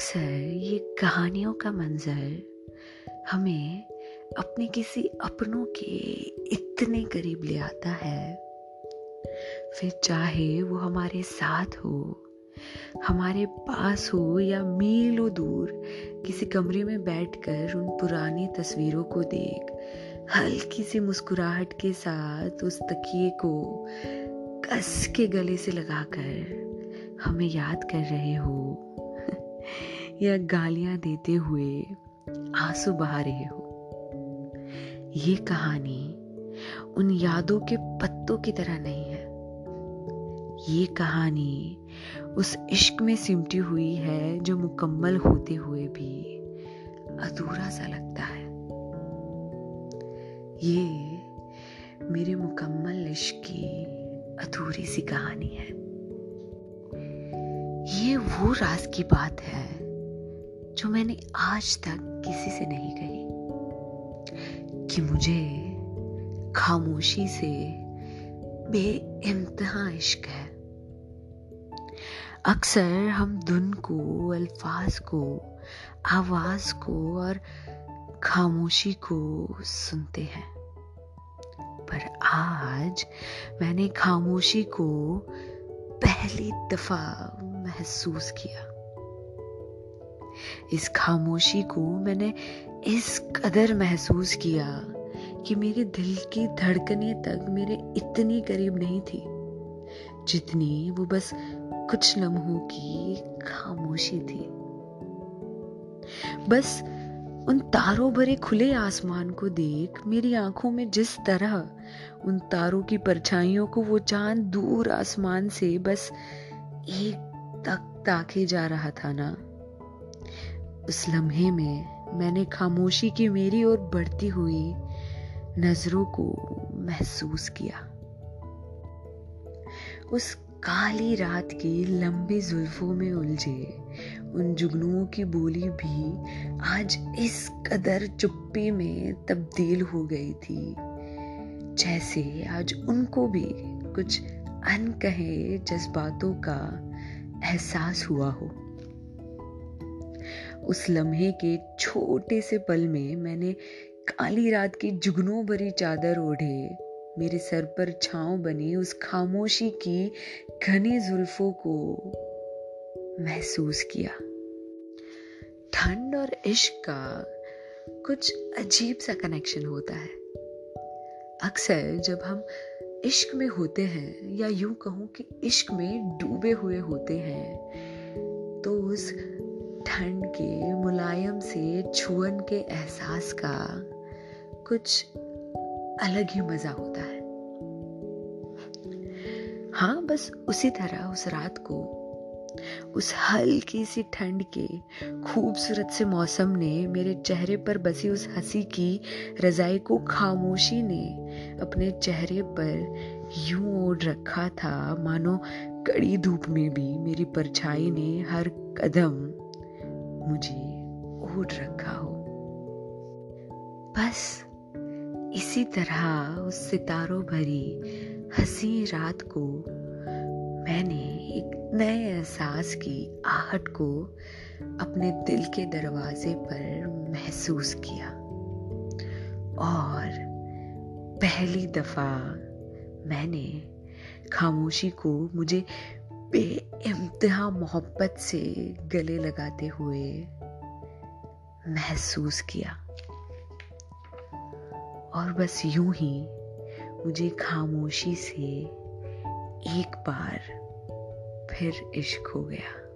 अक्सर ये कहानियों का मंजर हमें अपने किसी अपनों के इतने करीब ले आता है। फिर चाहे वो हमारे साथ हो, हमारे पास हो या मीलों दूर, किसी कमरे में बैठकर उन पुरानी तस्वीरों को देख, हल्की सी मुस्कुराहट के साथ उस तकिए को कस के गले से लगाकर हमें याद कर रहे हो। या गालियाँ देते हुए आँसू बहा रहे हो? ये कहानी उन यादों के पत्तों की तरह नहीं है। ये कहानी उस इश्क में सिमटी हुई है जो मुकम्मल होते हुए भी अधूरा सा लगता है। ये मेरे मुकम्मल इश्क की अधूरी सी कहानी है। ये वो राज की बात है जो मैंने आज तक किसी से नहीं कही। कि मुझे खामोशी से बे इम्तहा इश्क है। अक्सर हम धुन को, अल्फाज को, आवाज़ को और खामोशी को सुनते हैं। पर आज मैंने खामोशी को पहली दफ़ा महसूस किया। इस खामोशी को मैंने इस कदर महसूस किया कि मेरे दिल की धड़कने तक मेरे इतनी करीब नहीं थी, जितनी वो बस कुछ लम्हों की खामोशी थी। बस उन तारों भरे खुले आसमान को देख मेरी आँखों में जिस तरह उन तारों की परछाइयों को वो चाँद दूर आसमान से बस एक तक ताके जा रहा था ना उस लम्हे में मैंने खामोशी की मेरी ओर बढ़ती हुई नज़रों को महसूस किया। उस काली रात की लंबी जुल्फों में उलझे उन जुगनुओं की बोली भी आज इस कदर चुप्पी में तब्दील हो गई थी, जैसे आज उनको भी कुछ अनकहे जज्बातों का एहसास हुआ हो। उस लम्हे के छोटे से पल में मैंने काली रात की जुगनों भरी चादर ओढ़े। मेरे सर पर छांव बनी उस खामोशी की घनी जुल्फों को महसूस किया। ठंड और इश्क का कुछ अजीब सा कनेक्शन होता है। अक्सर जब हम इश्क में होते हैं या यूँ कहूँ कि इश्क में डूबे हुए होते हैं तो उस ठंड के, मुलायम से छुअन के एहसास का कुछ अलग ही मज़ा होता है। हाँ बस उसी तरह उस रात को, उस हल्की सी ठंड के खूबसूरत से मौसम ने मेरे चेहरे पर बसी उस हँसी की रजाई को खामोशी ने अपने चेहरे पर यूँ ओढ़ रखा था, मानो कड़ी धूप में भी मेरी परछाई ने हर कदम मुझे ओढ़ रखा हो। बस इसी तरह उस सितारों भरी हसी रात को मैंने एक नए एहसास की आहट को अपने दिल के दरवाजे पर महसूस किया। और पहली दफ़ा मैंने खामोशी को मुझे बेइंतहा मोहब्बत से गले लगाते हुए महसूस किया। और बस यूँ ही मुझे खामोशी से एक बार फिर इश्क हो गया।